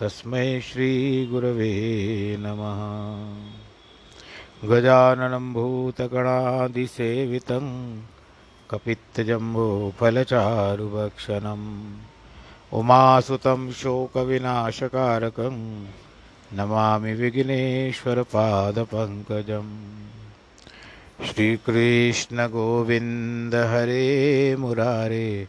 तस्मै श्रीगुरवे नमः। गजाननं भूतगणादिसेवितं कपित्तजम्बोफलचारुभक्षणम् उमासुतं शोकविनाशकारकं नमामि विघ्नेश्वरपादपङ्कजम्। श्रीकृष्णगोविन्द हरे मुरारे।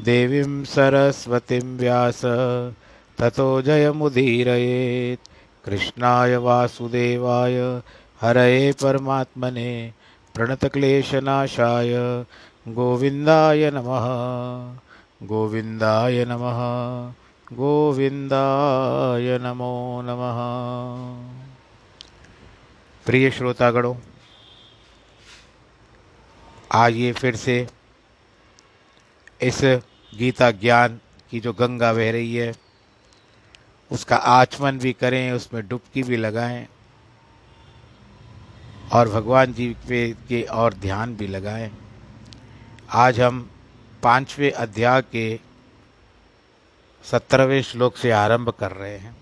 देवीं सरस्वतीं व्यास, ततो जयमुदीरयेत्। कृष्णाय वासुदेवाय, हरये परमात्मने, प्रणतक्लेशनाशाय। गोविन्दाय नमः गोविन्दाय नमः, गोविन्दाय नमो नमः। प्रिय श्रोतागणों आज फिर से इस गीता ज्ञान की जो गंगा बह रही है, उसका आचमन भी करें, उसमें डुबकी भी लगाएँ, और भगवान जी पे के और ध्यान भी लगाएँ। आज हम पाँचवें अध्याय के सत्रहवें श्लोक से आरंभ कर रहे हैं।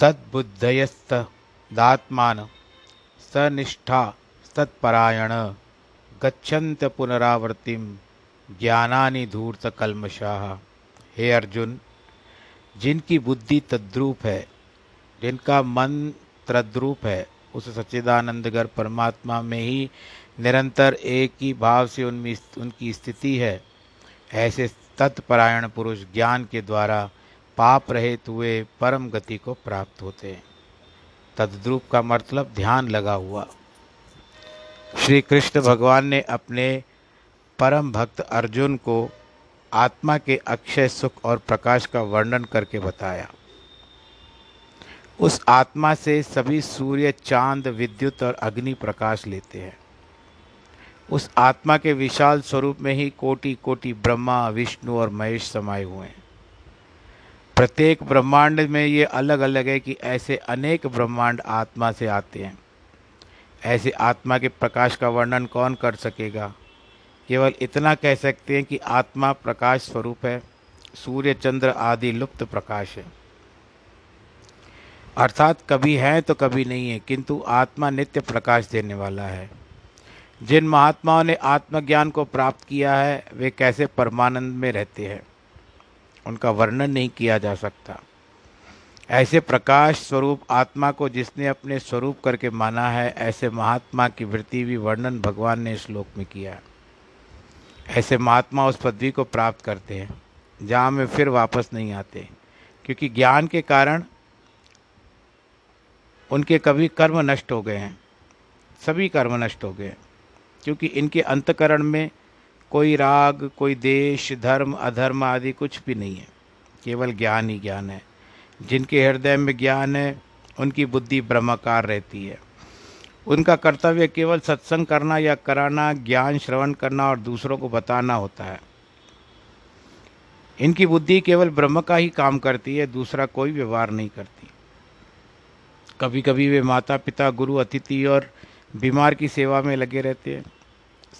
तद्बुद्धयस्त दात्मान सनिष्ठा तत्परायण गच्छन्त पुनरावर्तिम ज्ञानानि धूर्त कलमशाह हे अर्जुन, जिनकी बुद्धि तद्रूप है, जिनका मन तद्रूप है, उस सच्चिदानंदगर परमात्मा में ही निरंतर एक ही भाव से उनमें उनकी स्थिति है। ऐसे तत्परायण पुरुष ज्ञान के द्वारा पाप रहित हुए परम गति को प्राप्त होते हैं। तद्रूप का मतलब ध्यान लगा हुआ। श्री कृष्ण भगवान ने अपने परम भक्त अर्जुन को आत्मा के अक्षय सुख और प्रकाश का वर्णन करके बताया। उस आत्मा से सभी सूर्य, चाँद, विद्युत और अग्नि प्रकाश लेते हैं। उस आत्मा के विशाल स्वरूप में ही कोटि कोटि ब्रह्मा, विष्णु और महेश समाये हुए हैं। प्रत्येक ब्रह्मांड में ये अलग अलग है कि ऐसे अनेक ब्रह्मांड आत्मा से आते हैं। ऐसे आत्मा के प्रकाश का वर्णन कौन कर सकेगा? केवल इतना कह सकते हैं कि आत्मा प्रकाश स्वरूप है, सूर्य, चंद्र आदि लुप्त प्रकाश है। अर्थात कभी है तो कभी नहीं है, किंतु आत्मा नित्य प्रकाश देने वाला है। जिन महात्माओं ने आत्मज्ञान को प्राप्त किया है, वे कैसे परमानंद में रहते हैं? उनका वर्णन नहीं किया जा सकता। ऐसे प्रकाश स्वरूप आत्मा को जिसने अपने स्वरूप करके माना है, ऐसे महात्मा की वृत्ति भी वर्णन भगवान ने श्लोक में किया ऐसे महात्मा उस पदवी को प्राप्त करते हैं, जहाँ में फिर वापस नहीं आते, क्योंकि ज्ञान के कारण उनके कभी कर्म नष्ट हो गए हैं, सभी कर्म नष्ट हो गए हैं, क्योंकि इनके अंतकरण में कोई राग, कोई देश, धर्म, अधर्म आदि कुछ भी नहीं है, केवल ज्ञान ही ज्ञान है। जिनके हृदय में ज्ञान है, उनकी बुद्धि ब्रह्माकार रहती है। उनका कर्तव्य केवल सत्संग करना या कराना, ज्ञान श्रवण करना और दूसरों को बताना होता है। इनकी बुद्धि केवल ब्रह्म का ही काम करती है, दूसरा कोई व्यवहार नहीं करती। कभी कभी वे माता पिता गुरु, अतिथि और बीमार की सेवा में लगे रहते हैं।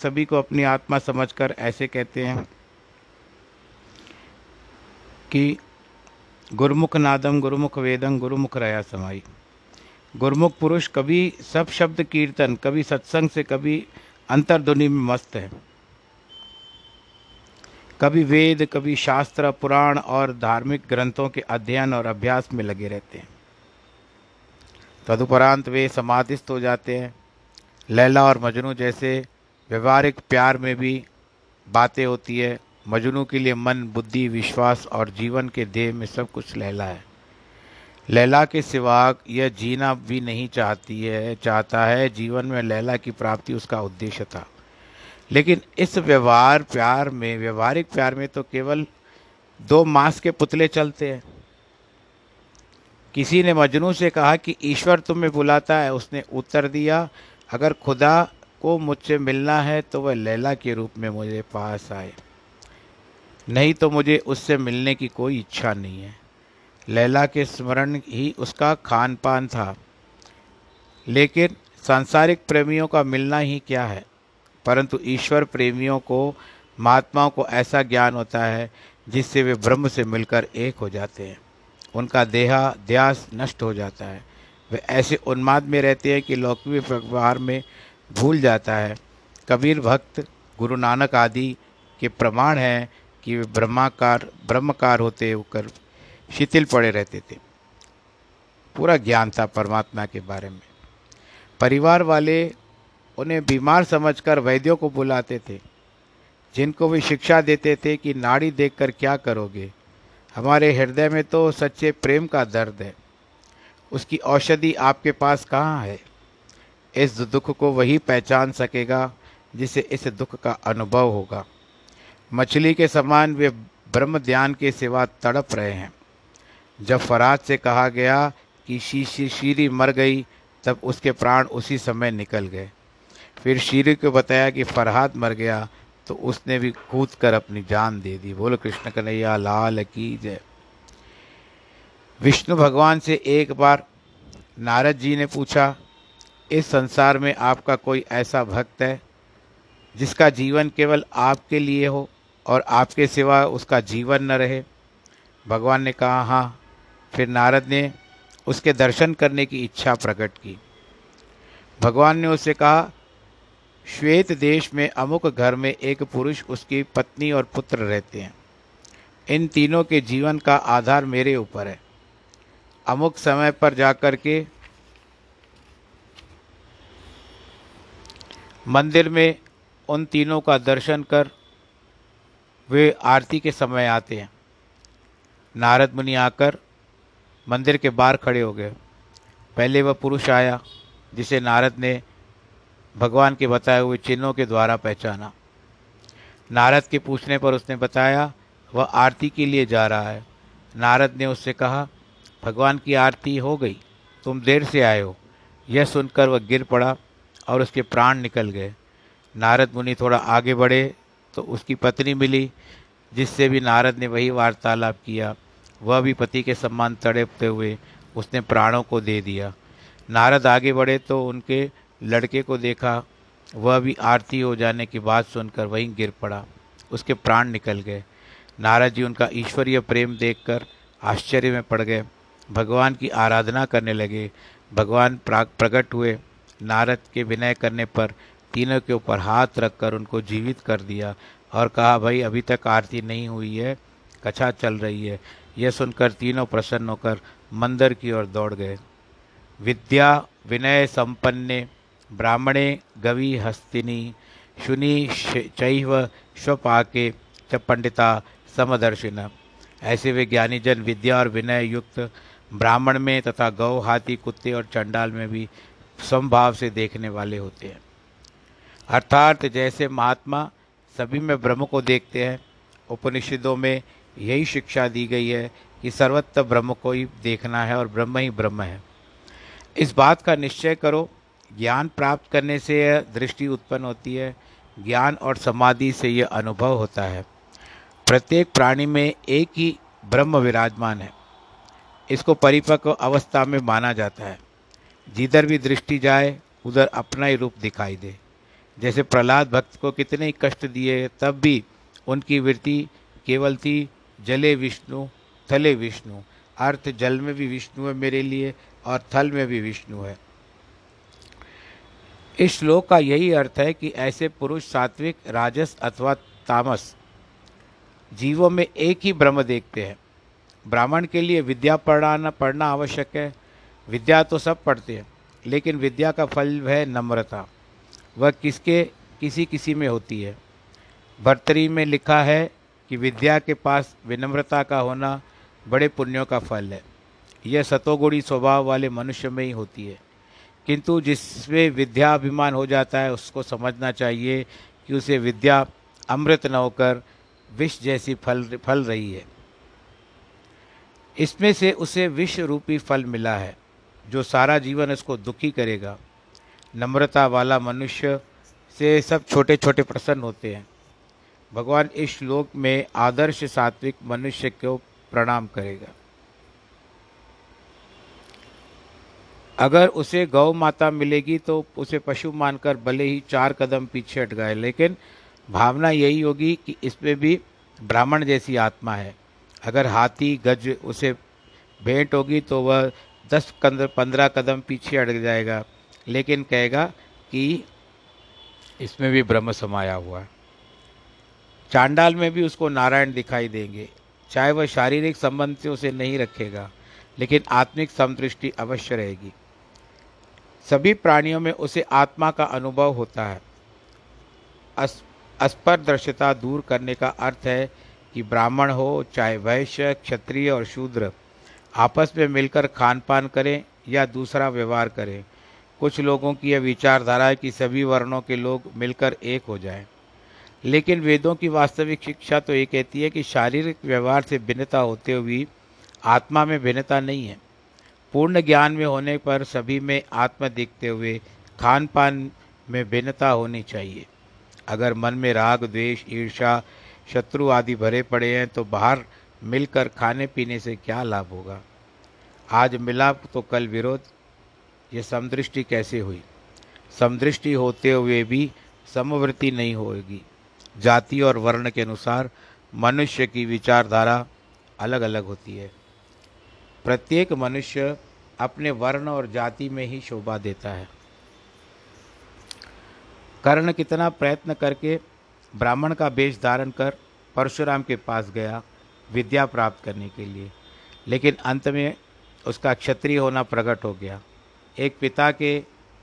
सभी को अपनी आत्मा समझकर ऐसे कहते हैं कि गुरुमुख नादम गुरुमुख वेदम गुरुमुख रया समाई गुरुमुख पुरुष कभी सब शब्द कीर्तन, कभी सत्संग से कभी अंतर्ध्वनि में मस्त है। कभी वेद, कभी शास्त्र, पुराण और धार्मिक ग्रंथों के अध्ययन और अभ्यास में लगे रहते हैं। तदुपरांत वे समाधिस्थ हो जाते हैं। लैला और मजनू जैसे व्यवहारिक प्यार में भी बातें होती है। मजनू के लिए मन, बुद्धि, विश्वास और जीवन के देह में सब कुछ लैला है लैला के सिवा यह जीना भी नहीं चाहती है, चाहता है जीवन में लैला की प्राप्ति उसका उद्देश्य था। लेकिन इस व्यवहार प्यार में, व्यवहारिक प्यार में तो केवल दो मांस के पुतले चलते हैं। किसी ने मजनू से कहा कि ईश्वर तुम्हें बुलाता है, उसने उत्तर दिया, अगर खुदा को मुझसे मिलना है तो वह लैला के रूप में मुझे पास आए। नहीं तो मुझे उससे मिलने की कोई इच्छा नहीं है। लैला के स्मरण ही उसका खान पान था। लेकिन सांसारिक प्रेमियों का मिलना ही क्या है? परंतु ईश्वर प्रेमियों को, महात्माओं को ऐसा ज्ञान होता है जिससे वे ब्रह्म से मिलकर एक हो जाते हैं। उनका देहाध्यास नष्ट हो जाता है। वे ऐसे उन्माद में रहते हैं कि लौकिक व्यवहार में भूल जाता है। कबीर भक्त, गुरु नानक आदि के प्रमाण हैं कि वे ब्रह्माकार, ब्रह्मकार होते होकर शिथिल पड़े रहते थे। पूरा ज्ञान था परमात्मा के बारे में। परिवार वाले उन्हें बीमार समझकर वैद्यों को बुलाते थे, जिनको वे शिक्षा देते थे कि नाड़ी देखकर क्या करोगे। हमारे हृदय में तो सच्चे प्रेम का दर्द है। उसकी औषधि आपके पास कहाँ है? इस दुख को वही पहचान सकेगा जिसे इस दुख का अनुभव होगा। मछली के समान वे ब्रह्म ध्यान के सिवा तड़प रहे हैं। जब फराज से कहा गया कि शीशी शीरी मर गई, तब उसके प्राण उसी समय निकल गए। फिर शीरी को बताया कि फरहाद मर गया तो उसने भी कूद कर अपनी जान दे दी। बोलो, कृष्ण कन्हैया, लाल की जय। विष्णु भगवान से एक बार नारद जी ने पूछा, इस संसार में आपका कोई ऐसा भक्त है जिसका जीवन केवल आपके लिए हो? और आपके सिवा उसका जीवन न रहे। भगवान ने कहा हाँ। फिर नारद ने उसके दर्शन करने की इच्छा प्रकट की। भगवान ने उससे कहा, श्वेत देश में अमुक घर में एक पुरुष उसकी पत्नी और पुत्र रहते हैं। इन तीनों के जीवन का आधार मेरे ऊपर है। अमुक समय पर जाकर के मंदिर में उन तीनों का दर्शन कर वे आरती के समय आते हैं। नारद मुनि आकर मंदिर के बाहर खड़े हो गए। पहले वह पुरुष आया, जिसे नारद ने भगवान के बताए हुए चिन्हों के द्वारा पहचाना। नारद के पूछने पर उसने बताया, वह आरती के लिए जा रहा है। नारद ने उससे कहा, भगवान की आरती हो गई, तुम देर से आए हो। यह सुनकर वह गिर पड़ा और उसके प्राण निकल गए। नारद मुनि थोड़ा आगे बढ़े तो उसकी पत्नी मिली, जिससे भी नारद ने वही वार्तालाप किया। वह भी पति के सम्मान तड़पते हुए उसने प्राणों को दे दिया। नारद आगे बढ़े तो उनके लड़के को देखा। वह भी आरती हो जाने की बात सुनकर वहीं गिर पड़ा। उसके प्राण निकल गए। नारद जी उनका ईश्वरीय प्रेम देखकर आश्चर्य में पड़ गए। भगवान की आराधना करने लगे। भगवान प्राग, प्रकट हुए। नारद के विनय करने पर तीनों के ऊपर हाथ रखकर उनको जीवित कर दिया और कहा, भाई, अभी तक आरती नहीं हुई है कछा चल रही है। यह सुनकर तीनों प्रसन्न होकर मंदिर की ओर दौड़ गए। विद्या विनय संपन्ने, ब्राह्मणे गवि हस्तिनी, शुनि चैव स्वपाके च पंडिता समदर्शिन। ऐसे वे ज्ञानीजन विद्या और विनय युक्त ब्राह्मण में तथा गौ, हाथी, कुत्ते और चंडाल में भी समभाव से देखने वाले होते हैं। अर्थात जैसे महात्मा सभी में ब्रह्म को देखते हैं, उपनिषदों में यही शिक्षा दी गई है कि सर्वत्र ब्रह्म को ही देखना है और ब्रह्म ही ब्रह्म है। इस बात का निश्चय करो, ज्ञान प्राप्त करने से यह दृष्टि उत्पन्न होती है, ज्ञान और समाधि से यह अनुभव होता है। प्रत्येक प्राणी में एक ही ब्रह्म विराजमान है। इसको परिपक्व अवस्था में माना जाता है। जिधर भी दृष्टि जाए, उधर अपना ही रूप दिखाई दे। जैसे प्रहलाद भक्त को कितने ही कष्ट दिए, तब भी उनकी वृत्ति केवल थी, जले विष्णु, थले विष्णु। अर्थ जल में भी विष्णु है मेरे लिए, और थल में भी विष्णु है। इस श्लोक का यही अर्थ है कि ऐसे पुरुष सात्विक, राजस अथवा तामस जीवों में एक ही ब्रह्म देखते हैं। ब्राह्मण के लिए विद्या पढ़ाना, पढ़ना आवश्यक है। विद्या तो सब पढ़ते हैं, लेकिन विद्या का फल है नम्रता। वह किसके, किसी किसी में होती है। भर्तरी में लिखा है कि विद्या के पास विनम्रता का होना बड़े पुण्यों का फल है। यह सतोगुणी स्वभाव वाले मनुष्य में ही होती है। किंतु जिसमें विद्या अभिमान हो जाता है, उसको समझना चाहिए कि उसे विद्या अमृत न होकर विष जैसी फल फल रही है। इसमें से उसे विष रूपी फल मिला है, जो सारा जीवन उसको दुखी करेगा। नम्रता वाला मनुष्य से सब छोटे छोटे प्रसन्न होते हैं। भगवान इस श्लोक में आदर्श सात्विक मनुष्य को प्रणाम करेगा। अगर उसे गौ माता मिलेगी तो उसे पशु मानकर भले ही चार कदम पीछे हट गए, लेकिन भावना यही होगी कि इसमें भी ब्राह्मण जैसी आत्मा है। अगर हाथी, गज उसे भेंट होगी तो वह दस पंद्रह कदम पीछे हट जाएगा। लेकिन कहेगा कि इसमें भी ब्रह्म समाया हुआ है। चांडाल में भी उसको नारायण दिखाई देंगे। चाहे वह शारीरिक संबंध से नहीं रखेगा, लेकिन आत्मिक समदृष्टि अवश्य रहेगी। सभी प्राणियों में उसे आत्मा का अनुभव होता है। अस्पर्दर्शता दूर करने का अर्थ है कि ब्राह्मण हो, चाहे वैश्य, क्षत्रिय और शूद्र, आपस में मिलकर खान पान करें या दूसरा व्यवहार करें। कुछ लोगों की यह विचारधारा है कि सभी वर्णों के लोग मिलकर एक हो जाएँ। लेकिन वेदों की वास्तविक शिक्षा तो ये कहती है कि शारीरिक व्यवहार से भिन्नता होते हुए आत्मा में भिन्नता नहीं है। पूर्ण ज्ञान में होने पर सभी में आत्मा देखते हुए खान पान में भिन्नता होनी चाहिए। अगर मन में राग, द्वेष ईर्षा शत्रु आदि भरे पड़े हैं तो बाहर मिलकर खाने पीने से क्या लाभ होगा? आज मिलाप तो कल विरोध। ये समदृष्टि कैसे हुई? समदृष्टि होते हुए भी समवृत्ति नहीं होगी। जाति और वर्ण के अनुसार मनुष्य की विचारधारा अलग अलग होती है। प्रत्येक मनुष्य अपने वर्ण और जाति में ही शोभा देता है। कर्ण कितना प्रयत्न करके ब्राह्मण का वेश धारण कर परशुराम के पास गया विद्या प्राप्त करने के लिए, लेकिन अंत में उसका क्षत्रिय होना प्रकट हो गया। एक पिता के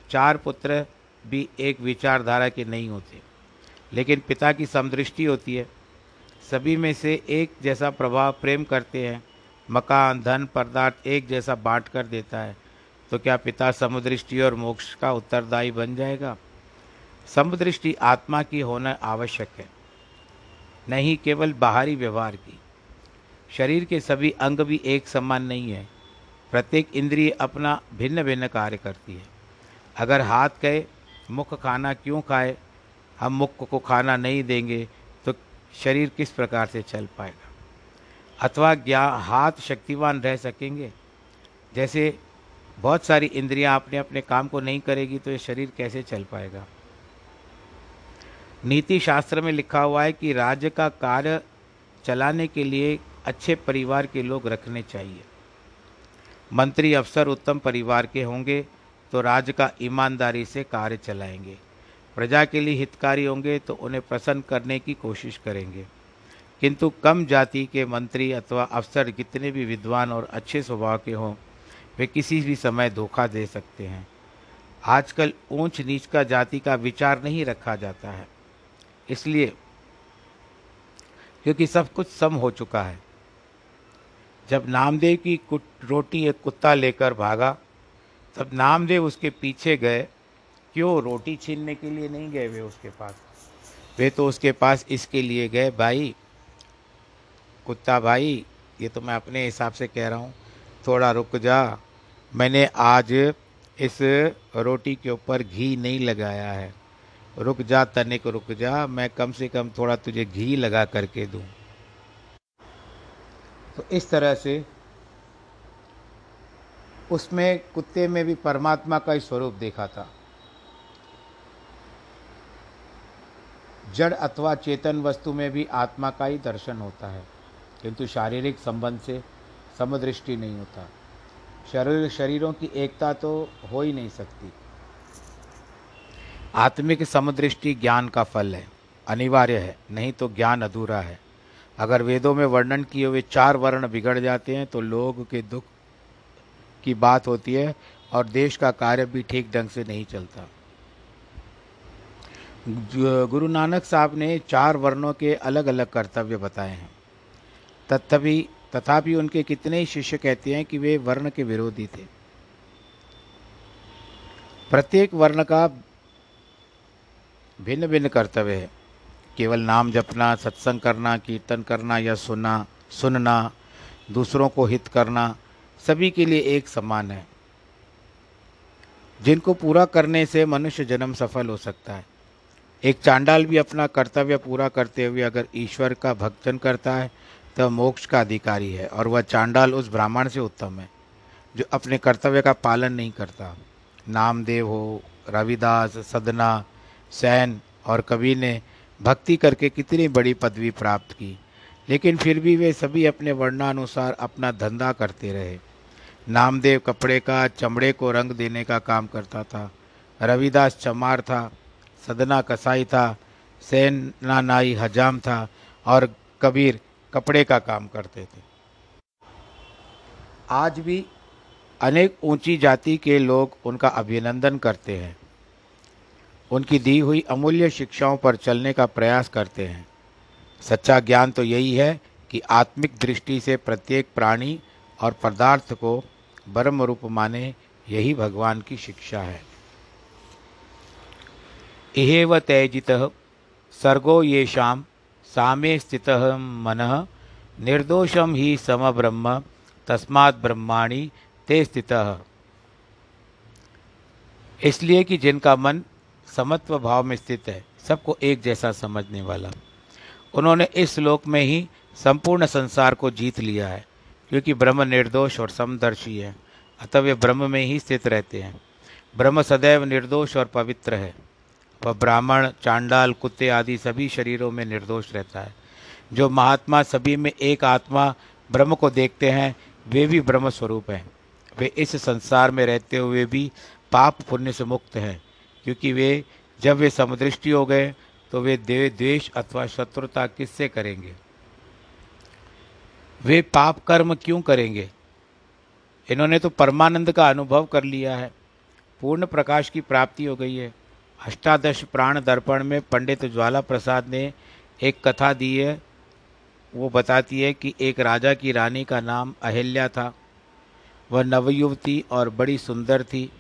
चार पुत्र भी एक विचारधारा के नहीं होते। लेकिन पिता की समदृष्टि होती है। सभी में से एक जैसा प्रभाव प्रेम करते हैं, मकान, धन, पदार्थ एक जैसा बांट कर देता है तो क्या पिता समदृष्टि और मोक्ष का उत्तरदायी बन जाएगा? समदृष्टि आत्मा की होना आवश्यक है, नहीं केवल बाहरी व्यवहार की। शरीर के सभी अंग भी एक समान नहीं है। प्रत्येक इंद्रिय अपना भिन्न भिन्न कार्य करती है। अगर हाथ कहे, मुख खाना क्यों खाए? हम मुख को खाना नहीं देंगे तो शरीर किस प्रकार से चल पाएगा? अथवा ज्ञा हाथ शक्तिवान रह सकेंगे? जैसे बहुत सारी इंद्रियाँ अपने अपने काम को नहीं करेगी तो ये शरीर कैसे चल पाएगा? नीति शास्त्र में लिखा हुआ है कि राज्य का कार्य चलाने के लिए अच्छे परिवार के लोग रखने चाहिए। मंत्री अफसर उत्तम परिवार के होंगे तो राज्य का ईमानदारी से कार्य चलाएँगे। प्रजा के लिए हितकारी होंगे तो उन्हें प्रसन्न करने की कोशिश करेंगे। किंतु कम जाति के मंत्री अथवा अफसर कितने भी विद्वान और अच्छे स्वभाव के हों, वे किसी भी समय धोखा दे सकते हैं। आजकल ऊंच नीच का जाति का विचार नहीं रखा जाता है, इसलिए क्योंकि सब कुछ सम हो चुका है। जब नामदेव की रोटी एक कुत्ता लेकर भागा, तब नामदेव उसके पीछे गए। क्यों? रोटी छीनने के लिए नहीं गए वे उसके पास। वे तो उसके पास इसके लिए गए, भाई, कुत्ता भाई, ये तो मैं अपने हिसाब से कह रहा हूँ। थोड़ा रुक जा। मैंने आज इस रोटी के ऊपर घी नहीं लगाया है। रुक जा, तनिक रुक जा। मैं कम से कम थोड़ा तुझे घी लगा करके दूँ। तो इस तरह से उसमें कुत्ते में भी परमात्मा का ही स्वरूप देखा था। जड़ अथवा चेतन वस्तु में भी आत्मा का ही दर्शन होता है, किंतु शारीरिक संबंध से समदृष्टि नहीं होता। शरीर, शरीरों की एकता तो हो ही नहीं सकती। आत्मिक समदृष्टि ज्ञान का फल है, अनिवार्य है, नहीं तो ज्ञान अधूरा है। अगर वेदों में वर्णन किए हुए चार वर्ण बिगड़ जाते हैं तो लोग के दुख की बात होती है और देश का कार्य भी ठीक ढंग से नहीं चलता। गुरु नानक साहब ने चार वर्णों के अलग अलग कर्तव्य बताए हैं। तथापि तथापि उनके कितने ही शिष्य कहते हैं कि वे वर्ण के विरोधी थे। प्रत्येक वर्ण का भिन्न भिन्न कर्तव्य है। केवल नाम जपना, सत्संग करना, कीर्तन करना या सुना, सुनना, दूसरों को हित करना, सभी के लिए एक समान है। जिनको पूरा करने से मनुष्य जन्म सफल हो सकता है। एक चांडाल भी अपना कर्तव्य पूरा करते हुए अगर ईश्वर का भक्तन करता है तो मोक्ष का अधिकारी है और वह चांडाल उस ब्राह्मण से उत्तम है, जो अपने कर्तव्य का पालन नहीं करता। नामदेव हो, रविदास, सदना, सैन और कवि ने भक्ति करके कितनी बड़ी पदवी प्राप्त की। लेकिन फिर भी वे सभी अपने वर्णानुसार अपना धंधा करते रहे। नामदेव कपड़े का, चमड़े को रंग देने का काम करता था। रविदास चमार था, सदना कसाई था सेना नाई हजाम था और कबीर कपड़े का काम करते थे। आज भी अनेक ऊँची जाति के लोग उनका अभिनंदन करते हैं। उनकी दी हुई अमूल्य शिक्षाओं पर चलने का प्रयास करते हैं। सच्चा ज्ञान तो यही है कि आत्मिक दृष्टि से प्रत्येक प्राणी और पदार्थ को ब्रह्म रूप माने यही भगवान की शिक्षा है। इहेव तेजित सर्गो ये शाम सामे स्थित मन निर्दोषम ही सम ब्रह्म तस्मात् ब्रह्माणी ते स्थित। इसलिए कि जिनका मन समत्व भाव में स्थित है, सबको एक जैसा समझने वाला। उन्होंने इस श्लोक में ही संपूर्ण संसार को जीत लिया है, क्योंकि ब्रह्म निर्दोष और समदर्शी है, अतः वे ब्रह्म में ही स्थित रहते हैं। ब्रह्म सदैव निर्दोष और पवित्र है। वह ब्राह्मण, चांडाल, कुत्ते आदि सभी शरीरों में निर्दोष रहता है। जो महात्मा सभी में एक आत्मा ब्रह्म को देखते हैं, वे भी ब्रह्म स्वरूप हैं। वे इस संसार में रहते हुए भी पाप पुण्य से मुक्त हैं। क्योंकि वे, जब वे समदृष्टि हो गए तो वे देव द्वेष अथवा शत्रुता किससे करेंगे? वे पाप कर्म क्यों करेंगे? इन्होंने तो परमानंद का अनुभव कर लिया है। पूर्ण प्रकाश की प्राप्ति हो गई है। अष्टादश प्राण दर्पण में पंडित ज्वाला प्रसाद ने एक कथा दी है। वो बताती है कि एक राजा की रानी का नाम अहिल्या था। वह नवयुवती और बड़ी सुंदर थी।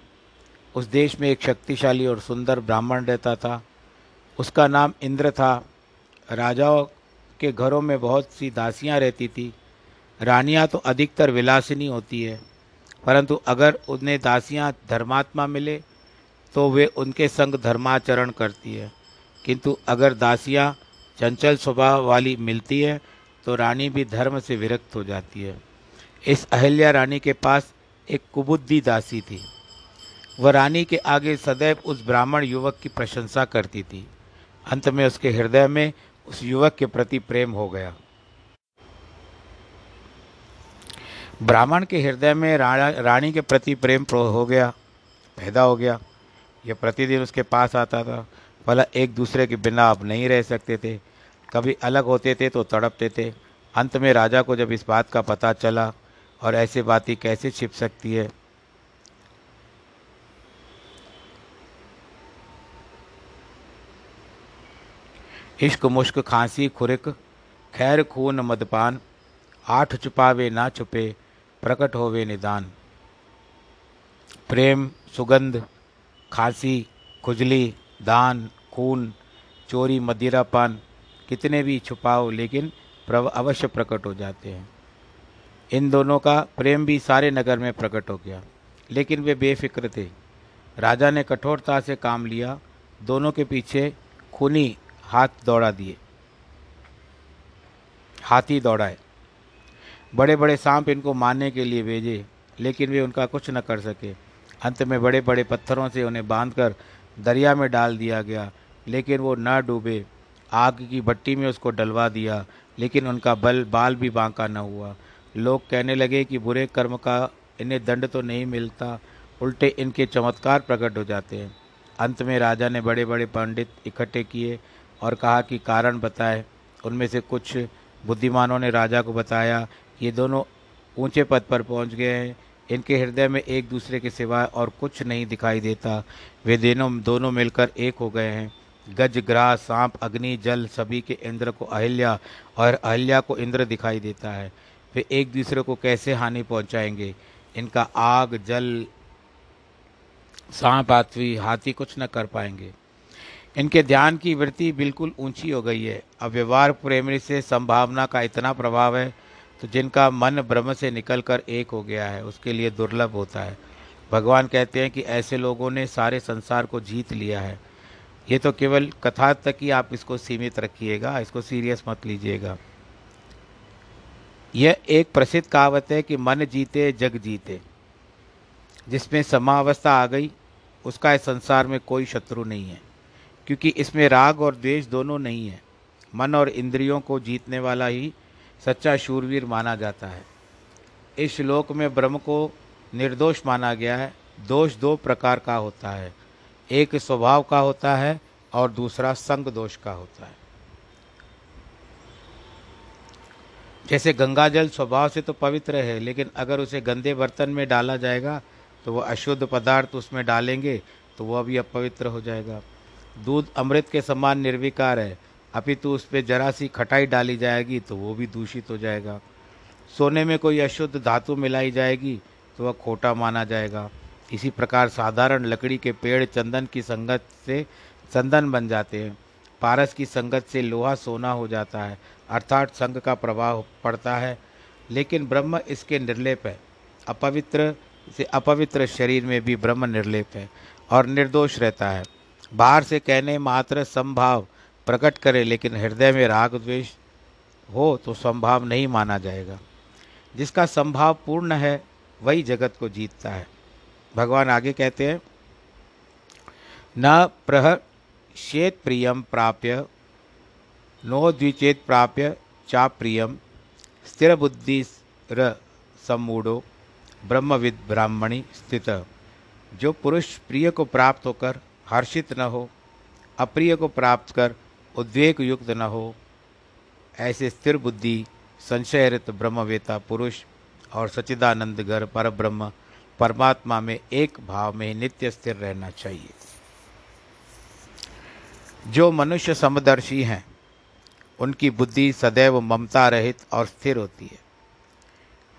उस देश में एक शक्तिशाली और सुंदर ब्राह्मण रहता था। उसका नाम इंद्र था। राजाओं के घरों में बहुत सी दासियाँ रहती थी। रानियाँ तो अधिकतर विलासिनी होती है, परंतु अगर उन्हें दासियाँ धर्मात्मा मिले तो वे उनके संग धर्माचरण करती है। किंतु अगर दासियाँ चंचल स्वभाव वाली मिलती है तो रानी भी धर्म से विरक्त हो जाती है। इस अहिल्या रानी के पास एक कुबुद्धि दासी थी। वह रानी के आगे सदैव उस ब्राह्मण युवक की प्रशंसा करती थी। अंत में उसके हृदय में उस युवक के प्रति प्रेम हो गया। ब्राह्मण के हृदय में राणा, रानी के प्रति प्रेम हो गया, पैदा हो गया। यह प्रतिदिन उसके पास आता था। भला एक दूसरे के बिना अब नहीं रह सकते थे। कभी अलग होते थे तो तड़पते थे। अंत में राजा को जब इस बात का पता चला और ऐसी बातें कैसे छिप सकती है इश्क मुश्क खांसी खुरिक, खैर खून मदपान, आठ छुपावे ना छुपे, प्रकट होवे निदान। प्रेम, सुगंध, खांसी, खुजली, दान, खून, चोरी, मदिरापान, कितने भी छुपाओ, लेकिन अवश्य प्रकट हो जाते हैं। इन दोनों का प्रेम भी सारे नगर में प्रकट हो गया, लेकिन वे बेफिक्र थे। राजा ने कठोरता से काम लिया, दोनों के पीछे खूनी हाथ दौड़ा दिए। हाथी दौड़ाए। बड़े बड़े सांप इनको मारने के लिए भेजे, लेकिन वे उनका कुछ न कर सके। अंत में बड़े बड़े पत्थरों से उन्हें बांधकर दरिया में डाल दिया गया, लेकिन वो न डूबे। आग की भट्टी में उसको डलवा दिया, लेकिन उनका बल, बाल भी बांका न हुआ। लोग कहने लगे कि बुरे कर्म का इन्हें दंड तो नहीं मिलता, उल्टे इनके चमत्कार प्रकट हो जाते हैं। अंत में राजा ने बड़े बड़े पंडित इकट्ठे किए और कहा कि कारण बताए। उनमें से कुछ बुद्धिमानों ने राजा को बताया, ये दोनों ऊँचे पद पर पहुँच गए हैं। इनके हृदय में एक दूसरे के सिवाय और कुछ नहीं दिखाई देता। वे दोनों दोनों मिलकर एक हो गए हैं। गज, ग्रास, सांप, अग्नि, जल, सभी के इंद्र को अहिल्या और अहिल्या को इंद्र दिखाई देता है। वे एक दूसरे को कैसे हानि पहुंचाएँगे? इनका आग, जल, सांप हाथी हाथी कुछ न कर पाएँगे। इनके ध्यान की वृत्ति बिल्कुल ऊँची हो गई है। अब व्यवहार प्रेमी से संभावना का इतना प्रभाव है तो जिनका मन ब्रह्म से निकलकर एक हो गया है, उसके लिए दुर्लभ होता है। भगवान कहते हैं कि ऐसे लोगों ने सारे संसार को जीत लिया है। ये तो केवल कथा तक ही आप इसको सीमित रखिएगा, इसको सीरियस मत लीजिएगा। यह एक प्रसिद्ध कहावत है कि मन जीते, जग जीते। जिसमें समावस्था आ गई, उसका इस संसार में कोई शत्रु नहीं है। क्योंकि इसमें राग और द्वेष दोनों नहीं है। मन और इंद्रियों को जीतने वाला ही सच्चा शूरवीर माना जाता है। इस श्लोक में ब्रह्म को निर्दोष माना गया है। दोष दो प्रकार का होता है। एक स्वभाव का होता है और दूसरा संग दोष का होता है। जैसे गंगा जल स्वभाव से तो पवित्र है, लेकिन अगर उसे गंदे बर्तन में डाला जाएगा तो वह अशुद्ध पदार्थ उसमें डालेंगे तो वह भी अपवित्र हो जाएगा। दूध अमृत के समान निर्विकार है। अपितु उस पर जरा सी खटाई डाली जाएगी तो वो भी दूषित हो जाएगा। सोने में कोई अशुद्ध धातु मिलाई जाएगी तो वह खोटा माना जाएगा। इसी प्रकार साधारण लकड़ी के पेड़ चंदन की संगत से चंदन बन जाते हैं। पारस की संगत से लोहा सोना हो जाता है, अर्थात संग का प्रभाव पड़ता है। लेकिन ब्रह्म इसके निर्लेप है। अपवित्र से अपवित्र शरीर में भी ब्रह्म निर्लेप है और निर्दोष रहता है। बाहर से कहने मात्र संभाव प्रकट करे, लेकिन हृदय में राग द्वेष हो तो संभाव नहीं माना जाएगा। जिसका संभाव पूर्ण है, वही जगत को जीतता है। भगवान आगे कहते हैं, न प्रह शेत प्रियम प्राप्य, नो द्विचेत प्राप्य चा प्रियम स्थिर बुद्धि र सम्मूढ़ो, ब्रह्मविद ब्राह्मणी स्थित। जो पुरुष प्रिय को प्राप्त होकर हर्षित न हो, अप्रिय को प्राप्त कर उद्वेग युक्त न हो, ऐसे स्थिर बुद्धि संशयरित ब्रह्मवेता पुरुष और सचिदानंद घर पर ब्रह्म परमात्मा में एक भाव में नित्य स्थिर रहना चाहिए। जो मनुष्य समदर्शी हैं, उनकी बुद्धि सदैव ममता रहित और स्थिर होती है।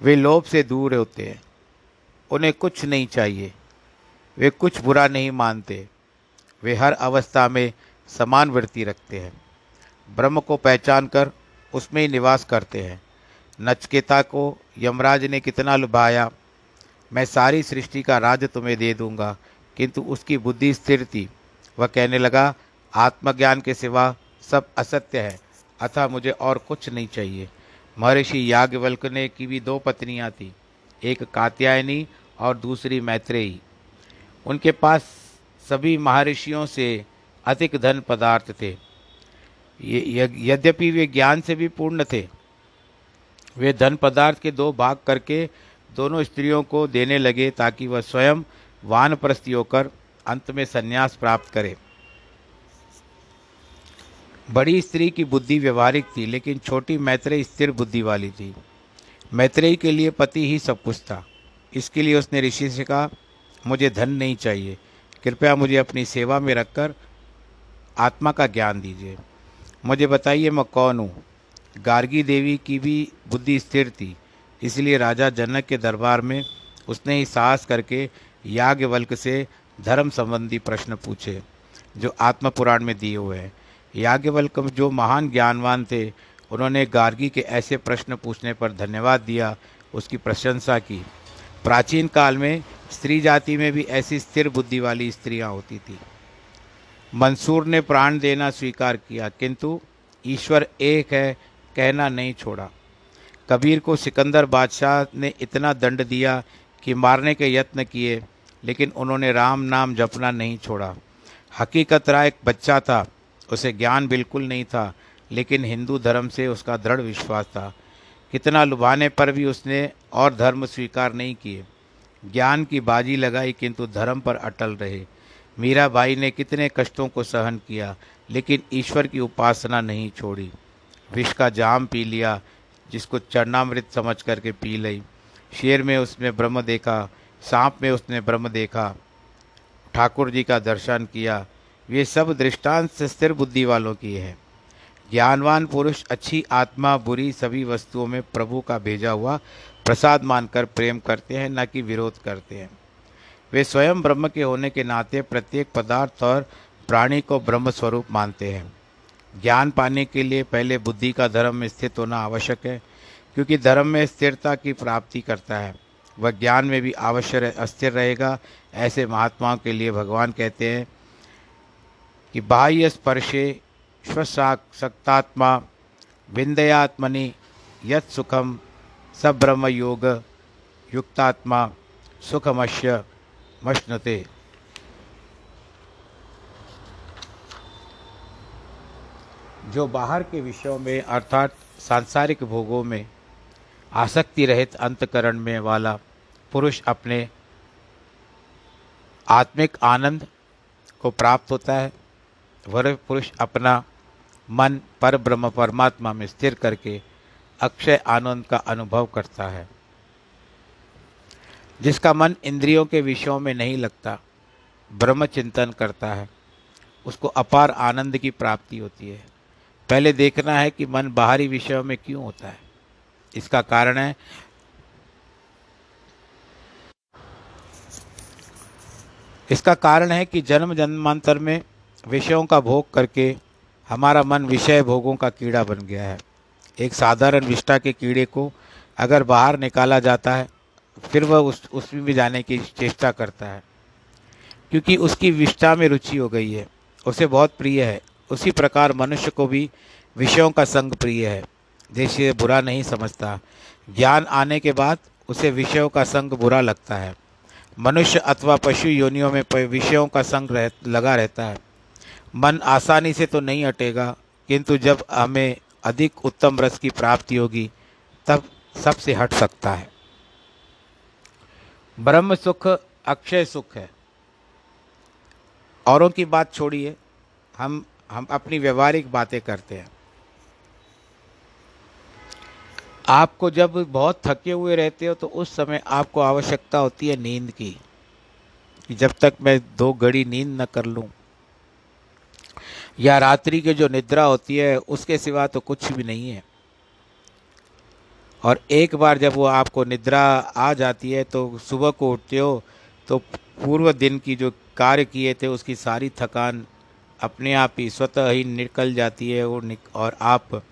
वे लोभ से दूर होते हैं, उन्हें कुछ नहीं चाहिए, वे कुछ बुरा नहीं मानते वे हर अवस्था में समान वृत्ति रखते हैं। ब्रह्म को पहचान कर उसमें ही निवास करते हैं। नचकेता को यमराज ने कितना लुभाया। मैं सारी सृष्टि का राज तुम्हें दे दूँगा, किंतु उसकी बुद्धि स्थिर थी। वह कहने लगा, आत्मज्ञान के सिवा सब असत्य है, अतः मुझे और कुछ नहीं चाहिए। महर्षि याज्ञवल्क ने की भी दो पत्नियाँ थीं, एक कात्यायनी और दूसरी मैत्रेयी। उनके पास सभी महर्षियों से अधिक धन पदार्थ थे। यद्यपि वे ज्ञान से भी पूर्ण थे, वे धन पदार्थ के दो भाग करके दोनों स्त्रियों को देने लगे ताकि वह स्वयं वानप्रस्थी होकर अंत में संन्यास प्राप्त करे। बड़ी स्त्री की बुद्धि व्यवहारिक थी, लेकिन छोटी मैत्रेय स्थिर बुद्धि वाली थी। मैत्रेयी के लिए पति ही सब कुछ था। इसके लिए उसने ऋषि से कहा, मुझे धन नहीं चाहिए। कृपया मुझे अपनी सेवा में रखकर आत्मा का ज्ञान दीजिए। मुझे बताइए मैं कौन हूँ? गार्गी देवी की भी बुद्धि स्थिर थी, इसलिए राजा जनक के दरबार में उसने ही साहस करके याज्ञवल्क से धर्म संबंधी प्रश्न पूछे, जो आत्म पुराण में दिए हुए हैं। याज्ञवल्क जो महान ज्ञानवान थे, उन्होंने गार्गी के ऐसे प्रश्न पूछने पर धन्यवाद दिया, उसकी प्रशंसा की। प्राचीन काल में स्त्री जाति में भी ऐसी स्थिर बुद्धि वाली स्त्रियाँ होती थी। मंसूर ने प्राण देना स्वीकार किया, किंतु ईश्वर एक है, कहना नहीं छोड़ा। कबीर को सिकंदर बादशाह ने इतना दंड दिया कि मारने के यत्न किए, लेकिन उन्होंने राम नाम जपना नहीं छोड़ा। हकीकत राय एक बच्चा था, उसे ज्ञान बिल्कुल नहीं था, लेकिन हिंदू धर्म से उसका दृढ़ विश्वास था। कितना लुभाने पर भी उसने और धर्म स्वीकार नहीं किए। ज्ञान की बाजी लगाई, किंतु धर्म पर अटल रहे। मीराबाई ने कितने कष्टों को सहन किया, लेकिन ईश्वर की उपासना नहीं छोड़ी। विष का जाम पी लिया, जिसको चरणामृत समझ करके पी ली शेर में उसने ब्रह्म देखा, सांप में उसने ब्रह्म देखा। ठाकुर जी का दर्शन किया। ये सब दृष्टांत स्थिर बुद्धि वालों की है। ज्ञानवान पुरुष अच्छी आत्मा, बुरी सभी वस्तुओं में प्रभु का भेजा हुआ प्रसाद मानकर प्रेम करते हैं, न कि विरोध करते हैं। वे स्वयं ब्रह्म के होने के नाते प्रत्येक पदार्थ और प्राणी को ब्रह्म स्वरूप मानते हैं। ज्ञान पाने के लिए पहले बुद्धि का धर्म में स्थित होना आवश्यक है, क्योंकि धर्म में स्थिरता की प्राप्ति करता है। वह ज्ञान में भी अवश्य अस्थिर रहेगा, ऐसे महात्माओं के लिए भगवान कहते हैं कि बाह्य स्पर्शे स्वसाक्षात्मा विंदयात्मनि यत सुखम सब्रह्म योग युक्तात्मा सुखमश्य मश्नते। जो बाहर के विषयों में, अर्थात सांसारिक भोगों में, आसक्ति रहित अंतकरण में वाला पुरुष अपने आत्मिक आनंद को प्राप्त होता है, वह पुरुष अपना मन पर ब्रह्म परमात्मा में स्थिर करके अक्षय आनंद का अनुभव करता है, जिसका मन इंद्रियों के विषयों में नहीं लगता ब्रह्म चिंतन करता है, उसको अपार आनंद की प्राप्ति होती है। पहले देखना है कि मन बाहरी विषयों में क्यों होता है। इसका कारण है, इसका कारण है कि जन्म जन्मांतर में विषयों का भोग करके हमारा मन विषय भोगों का कीड़ा बन गया है। एक साधारण विष्टा के कीड़े को अगर बाहर निकाला जाता है फिर वह उस उसमें भी जाने की चेष्टा करता है। क्योंकि उसकी विष्टा में रुचि हो गई है उसे बहुत प्रिय है। उसी प्रकार मनुष्य को भी विषयों का संग प्रिय है। जैसे बुरा नहीं समझता। ज्ञान आने के बाद उसे विषयों का संग बुरा लगता है। मनुष्य अथवा पशु योनियों में विषयों का संग रह, लगा रहता है। मन आसानी से तो नहीं हटेगा किंतु जब हमें अधिक उत्तम रस की प्राप्ति होगी, तब सबसे हट सकता है। ब्रह्म सुख, अक्षय सुख है। औरों की बात छोड़िए, हम हम अपनी व्यवहारिक बातें करते हैं। आपको जब बहुत थके हुए रहते हो तो उस समय आपको आवश्यकता होती है नींद की। जब तक मैं दो घड़ी नींद न कर लूँ या रात्रि की जो निद्रा होती है, उसके सिवा तो कुछ भी नहीं है। और एक बार जब वो आपको निद्रा आ जाती है तो सुबह को उठते हो तो पूर्व दिन की जो कार्य किए थे, उसकी सारी थकान अपने आप ही स्वतः ही निकल जाती है, और और आप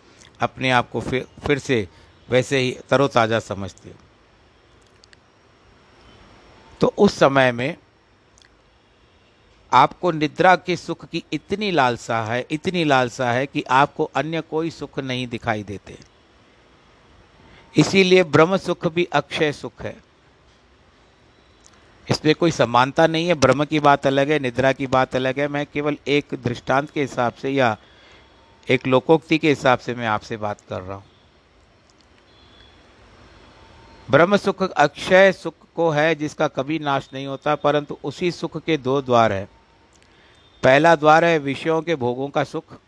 अपने आप को फिर फिर से वैसे ही तरोताज़ा समझते हो। तो उस समय में आपको निद्रा के सुख की इतनी लालसा है, इतनी लालसा है कि आपको अन्य कोई सुख नहीं दिखाई देते। इसीलिए ब्रह्म सुख भी अक्षय सुख है। इसमें कोई समानता नहीं है, ब्रह्म की बात अलग है, निद्रा की बात अलग है। मैं केवल एक दृष्टांत के हिसाब से या एक लोकोक्ति के हिसाब से मैं आपसे बात कर रहा हूँ। ब्रह्म सुख अक्षय सुख को है जिसका कभी नाश नहीं होता, परंतु उसी सुख के दो द्वार है। पहला द्वार है विषयों के भोगों का सुख।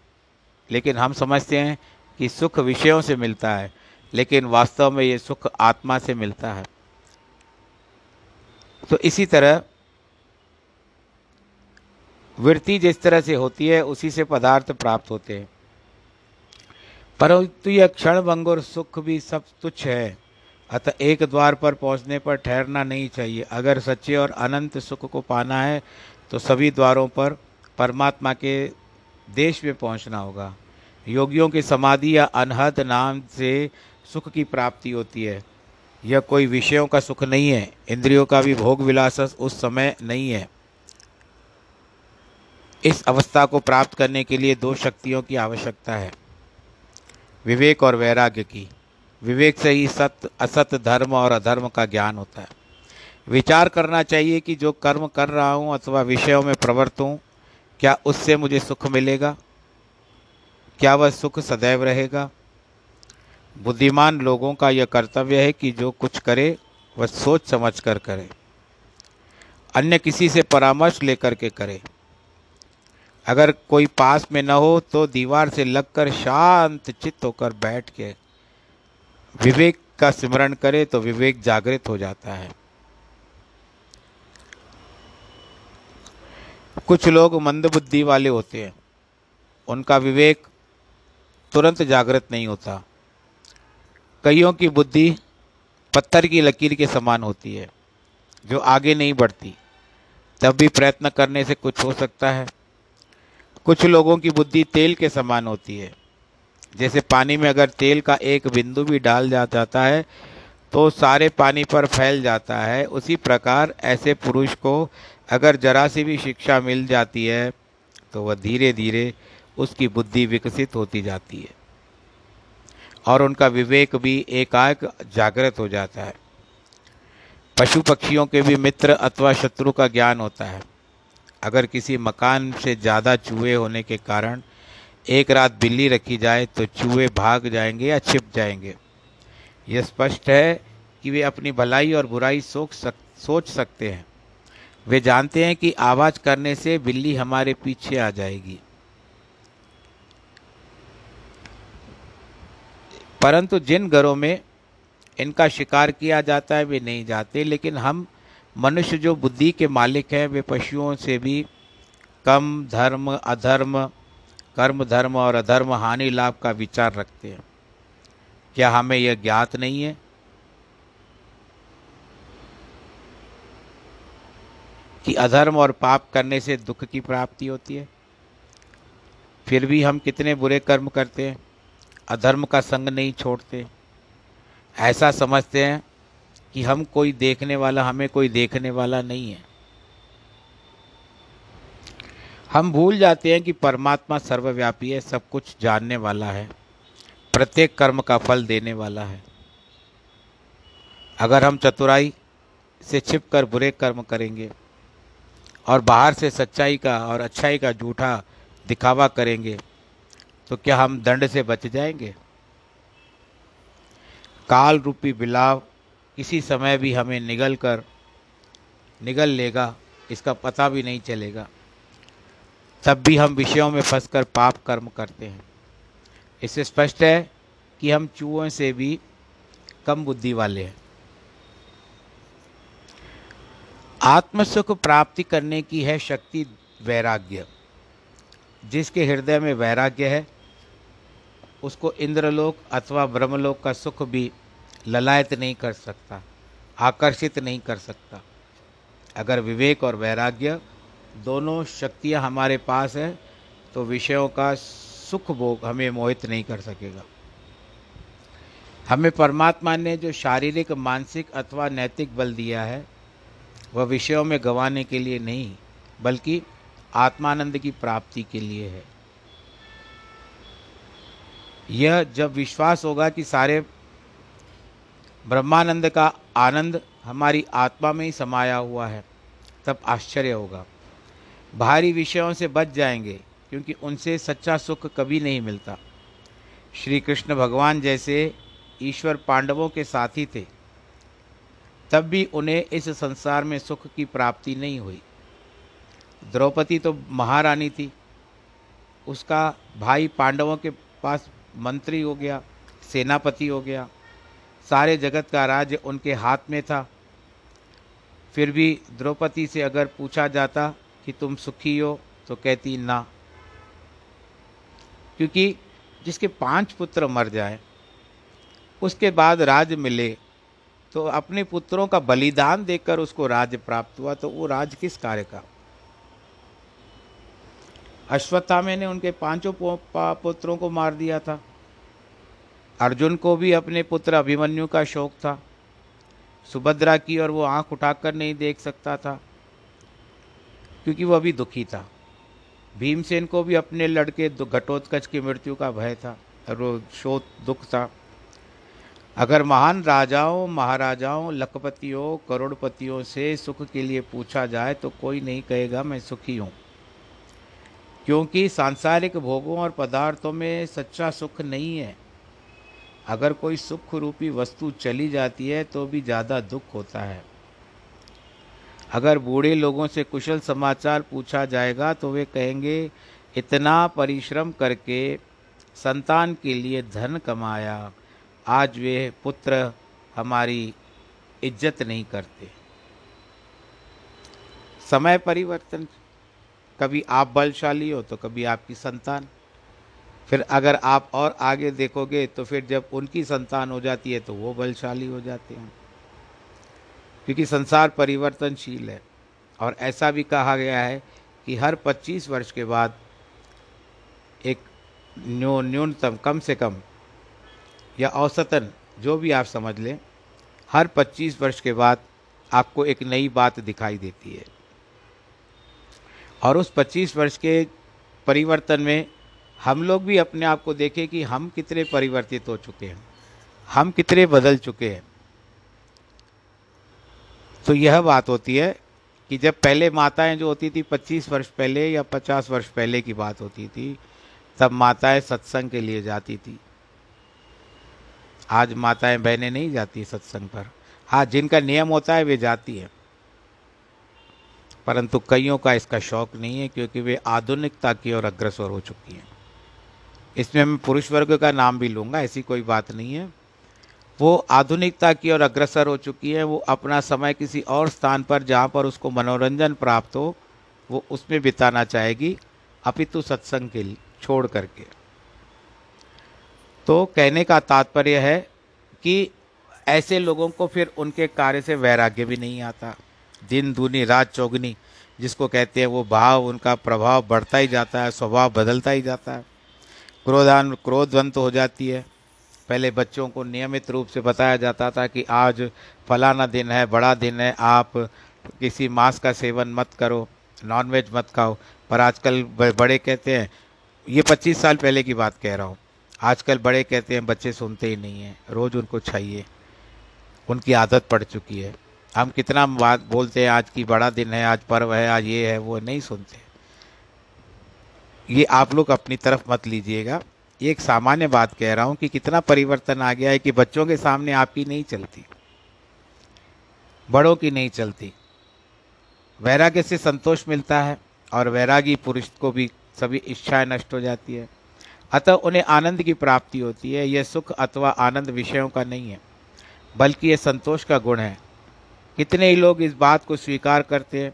लेकिन हम समझते हैं कि सुख विषयों से मिलता है, लेकिन वास्तव में ये सुख आत्मा से मिलता है। तो इसी तरह वृत्ति जिस तरह से होती है, उसी से पदार्थ प्राप्त होते हैं। परंतु यह क्षण भंगुर सुख भी सब तुच्छ है। अतः एक द्वार पर पहुँचने पर ठहरना नहीं चाहिए। अगर सच्चे और अनंत सुख को पाना है तो सभी द्वारों पर परमात्मा के देश में पहुँचना होगा। योगियों की समाधि या अनहद नाम से सुख की प्राप्ति होती है। यह कोई विषयों का सुख नहीं है, इंद्रियों का भी भोग विलास उस समय नहीं है। इस अवस्था को प्राप्त करने के लिए दो शक्तियों की आवश्यकता है। विवेक और वैराग्य की। विवेक से ही सत्य असत्य धर्म और अधर्म का ज्ञान होता है। विचार करना चाहिए कि जो कर्म कर रहा हूँ अथवा विषयों में प्रवृत्त हूँ क्या उससे मुझे सुख मिलेगा? क्या वह सुख सदैव रहेगा? बुद्धिमान लोगों का यह कर्तव्य है कि जो कुछ करे, वह सोच समझ कर करे। अन्य किसी से परामर्श लेकर के करे। अगर कोई पास में न हो तो दीवार से लगकर शांत चित्त होकर बैठ के विवेक का स्मरण करे तो विवेक जागृत हो जाता है। कुछ लोग मंदबुद्धि वाले होते हैं। उनका विवेक तुरंत जागृत नहीं होता। कईयों की बुद्धि पत्थर की लकीर के समान होती है, जो आगे नहीं बढ़ती। तब भी प्रयत्न करने से कुछ हो सकता है। कुछ लोगों की बुद्धि तेल के समान होती है। जैसे पानी में अगर तेल का एक बिंदु भी डाल जा, जाता है तो सारे पानी पर फैल जाता है। उसी प्रकार ऐसे पुरुष को अगर जरा सी भी शिक्षा मिल जाती है तो वह धीरे धीरे उसकी बुद्धि विकसित होती जाती है। और उनका विवेक भी एकाएक जागृत हो जाता है। पशु पक्षियों के भी मित्र अथवा शत्रु का ज्ञान होता है। अगर किसी मकान से ज़्यादा चूहे होने के कारण एक रात बिल्ली रखी जाए तो चूहे भाग जाएँगे या छिप जाएँगे। यह स्पष्ट है कि वे अपनी भलाई और बुराई सोच सक, सोच सकते हैं। वे जानते हैं कि आवाज़ करने से बिल्ली हमारे पीछे आ जाएगी। परंतु जिन घरों में इनका शिकार किया जाता है, वे नहीं जाते, लेकिन हम मनुष्य जो बुद्धि के मालिक हैं, वे पशुओं से भी कम धर्म, अधर्म कर्म धर्म और अधर्म हानि लाभ का विचार रखते हैं। क्या हमें यह ज्ञात नहीं है? कि अधर्म और पाप करने से दुख की प्राप्ति होती है। फिर भी हम कितने बुरे कर्म करते हैं, अधर्म का संग नहीं छोड़ते। ऐसा समझते हैं कि हम कोई देखने वाला, हमें कोई देखने वाला नहीं है। हम भूल जाते हैं कि परमात्मा सर्वव्यापी है, सब कुछ जानने वाला है, प्रत्येक कर्म का फल देने वाला है। अगर हम चतुराई से छिपकर बुरे कर्म करेंगे और बाहर से सच्चाई का और अच्छाई का झूठा दिखावा करेंगे तो क्या हम दंड से बच जाएँगे? काल रूपी बिलाव किसी समय भी हमें निगल कर निगल लेगा, इसका पता भी नहीं चलेगा। तब भी हम विषयों में फंसकर पाप कर्म करते हैं। इससे स्पष्ट है कि हम चूहों से भी कम बुद्धि वाले हैं। आत्मसुख प्राप्ति करने की है शक्ति वैराग्य। जिसके हृदय में वैराग्य है, उसको इंद्रलोक अथवा ब्रह्मलोक का सुख भी ललायत नहीं कर सकता, आकर्षित नहीं कर सकता। अगर विवेक और वैराग्य दोनों शक्तियाँ हमारे पास है तो विषयों का सुख भोग हमें मोहित नहीं कर सकेगा। हमें परमात्मा ने जो शारीरिक, मानसिक अथवा नैतिक बल दिया है वह विषयों में गंवाने के लिए नहीं, बल्कि आत्मानंद की प्राप्ति के लिए है। यह जब विश्वास होगा कि सारे ब्रह्मानंद का आनंद हमारी आत्मा में ही समाया हुआ है, तब आश्चर्य होगा। बाहरी विषयों से बच जाएँगे, क्योंकि उनसे सच्चा सुख कभी नहीं मिलता। श्री कृष्ण भगवान जैसे ईश्वर पांडवों के साथी थे। तब भी उन्हें इस संसार में सुख की प्राप्ति नहीं हुई। द्रौपदी तो महारानी थी। उसका भाई पांडवों के पास मंत्री हो गया, सेनापति हो गया। सारे जगत का राज्य उनके हाथ में था। फिर भी द्रौपदी से अगर पूछा जाता कि तुम सुखी हो तो कहती ना। क्योंकि जिसके पाँच पुत्र मर जाए, उसके बाद राज मिले तो अपने पुत्रों का बलिदान देकर उसको राज्य प्राप्त हुआ तो वो राज किस कार्य का? अश्वत्थामे ने उनके पाँचों पुत्रों को मार दिया था। अर्जुन को भी अपने पुत्र अभिमन्यु का शौक था। सुभद्रा की और वो आँख उठाकर नहीं देख सकता था, क्योंकि वो अभी दुखी था। भीमसेन को भी अपने लड़के घटोत्कच की मृत्यु का भय था, और वो शोक दुख था। अगर महान राजाओं, महाराजाओं, लखपतियों, करोड़पतियों से सुख के लिए पूछा जाए तो कोई नहीं कहेगा, मैं सुखी हूँ। क्योंकि सांसारिक भोगों और पदार्थों में सच्चा सुख नहीं है। अगर कोई सुख रूपी वस्तु चली जाती है तो भी ज़्यादा दुख होता है। अगर बूढ़े लोगों से कुशल समाचार पूछा जाएगा तो वे कहेंगे, इतना परिश्रम करके संतान के लिए धन कमाया आज वे पुत्र हमारी इज़्ज़त नहीं करते। समय परिवर्तन। कभी आप बलशाली हो तो कभी आपकी संतान। फिर अगर आप और आगे देखोगे तो फिर जब उनकी संतान हो जाती है तो वो बलशाली हो जाते हैं। क्योंकि संसार परिवर्तनशील है और ऐसा भी कहा गया है कि हर 25 वर्ष के बाद एक न्यू, न्यूनतम, कम से कम या औसतन, जो भी आप समझ लें, हर 25 वर्ष के बाद आपको एक नई बात दिखाई देती है। और उस 25 वर्ष के परिवर्तन में हम लोग भी अपने आप को देखें कि हम कितने परिवर्तित हो चुके हैं, हम कितने बदल चुके हैं। तो यह बात होती है कि जब पहले माताएँ जो होती थी 25 वर्ष पहले या 50 वर्ष पहले की बात होती थी, तब माताएँ सत्संग के लिए जाती थी। आज माताएँ बहनें नहीं जाती सत्संग पर। हाँ जिनका नियम होता है, वे जाती हैं। परंतु कईयों का इसका शौक नहीं है, क्योंकि वे आधुनिकता की ओर अग्रसर हो चुकी हैं। इसमें मैं पुरुष वर्ग का नाम भी लूँगा, ऐसी कोई बात नहीं है। वो आधुनिकता की ओर अग्रसर हो चुकी है, वो अपना समय किसी और स्थान पर, जहाँ पर उसको मनोरंजन प्राप्त हो, वो उसमें बिताना चाहेगी, अपितु सत्संग के छोड़ करके। तो कहने का तात्पर्य है कि ऐसे लोगों को फिर उनके कार्य से वैराग्य भी नहीं आता। दिन, दूनी, रात, चौगनी, जिसको कहते हैं वो भाव, उनका प्रभाव बढ़ता ही जाता है, स्वभाव बदलता ही जाता है। क्रोधान, क्रोधवंत हो जाती है। पहले बच्चों को नियमित रूप से बताया जाता था कि आज फलाना दिन है, बड़ा दिन है, आप किसी मांस का सेवन मत करो, नॉनवेज मत खाओ। पर आजकल बड़े कहते हैं, ये पच्चीस साल पहले की बात कह रहा हूँ। आजकल बड़े कहते हैं, बच्चे सुनते ही नहीं हैं। रोज़ उनको चाहिए। उनकी आदत पड़ चुकी है। हम कितना बात बोलते हैं, आज की बड़ा दिन है, आज पर्व है, आज ये है, वो नहीं सुनते। ये आप लोग अपनी तरफ़ मत लीजिएगा। ये एक सामान्य बात कह रहा हूँ कि कितना परिवर्तन आ गया है कि बच्चों के सामने आपकी नहीं चलती। बड़ों की नहीं चलती। वैराग्य से संतोष मिलता है और वैरागी पुरुष को भी सभी इच्छाएँ नष्ट हो जाती है। अतः उन्हें आनंद की प्राप्ति होती है। यह सुख अथवा आनंद विषयों का नहीं है, बल्कि यह संतोष का गुण है। कितने ही लोग इस बात को स्वीकार करते हैं,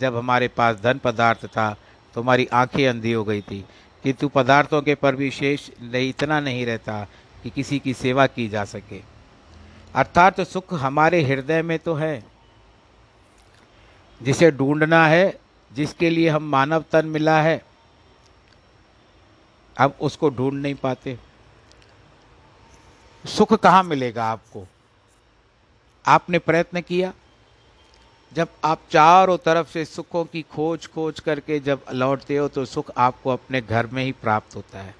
जब हमारे पास धन पदार्थ था तो हमारी आँखें अंधी हो गई थी। कि तू पदार्थों के पर भी शेष नहीं, इतना नहीं रहता कि किसी की सेवा की जा सके। अर्थात तो सुख हमारे हृदय में तो है, जिसे ढूंढना है, जिसके लिए हम मानव तन मिला है। अब उसको ढूंढ नहीं पाते। सुख कहाँ मिलेगा आपको? आपने प्रयत्न किया? जब आप चारों तरफ़ से सुखों की खोज खोज करके जब लौटते हो तो सुख आपको अपने घर में ही प्राप्त होता है।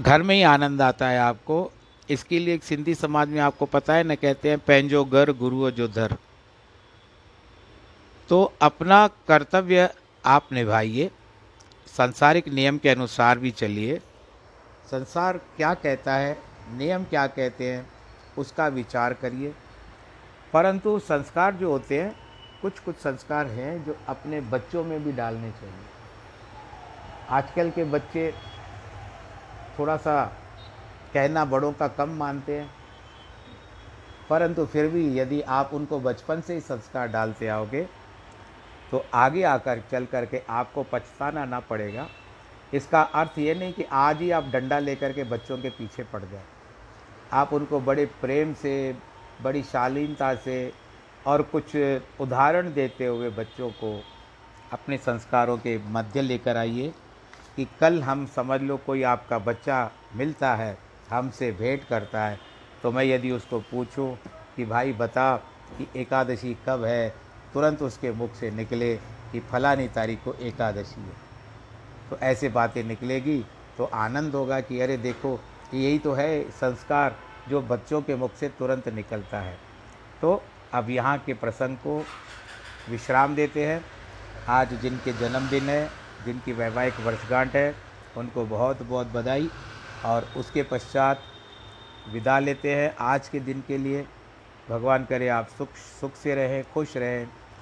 घर में ही आनंद आता है आपको। इसके लिए एक सिंधी समाज में आपको पता है ना, कहते हैं पैंजो घर गुरु जो धर। तो अपना कर्तव्य आप निभाइए। संसारिक नियम के अनुसार भी चलिए। संसार क्या कहता है, नियम क्या कहते हैं, उसका विचार करिए। परंतु संस्कार जो होते हैं कुछ कुछ संस्कार हैं जो अपने बच्चों में भी डालने चाहिए। आजकल के बच्चे थोड़ा सा कहना बड़ों का कम मानते हैं। परंतु फिर भी यदि आप उनको बचपन से ही संस्कार डालते आओगे तो आगे आकर चल कर के आपको पछताना ना पड़ेगा। इसका अर्थ ये नहीं कि आज ही आप डंडा लेकर के बच्चों के पीछे पड़ जाए। आप उनको बड़े प्रेम से, बड़ी शालीनता से और कुछ उदाहरण देते हुए बच्चों को अपने संस्कारों के मध्य लेकर आइए कि कल हम समझ लो कोई आपका बच्चा मिलता है, हमसे भेंट करता है तो मैं यदि उसको पूछूँ कि भाई बता कि एकादशी कब है तुरंत उसके मुख से निकले कि फलानी तारीख को एकादशी है। तो ऐसे बातें निकलेगी तो आनंद होगा कि अरे देखो, यही तो है संस्कार जो बच्चों के मुख से तुरंत निकलता है। तो अब यहाँ के प्रसंग को विश्राम देते हैं। आज जिनके जन्मदिन है, जिनकी वैवाहिक वर्षगांठ है, उनको बहुत बहुत बधाई और उसके पश्चात विदा लेते हैं आज के दिन के लिए। भगवान करे आप सुख सुख से रहें, खुश रहें।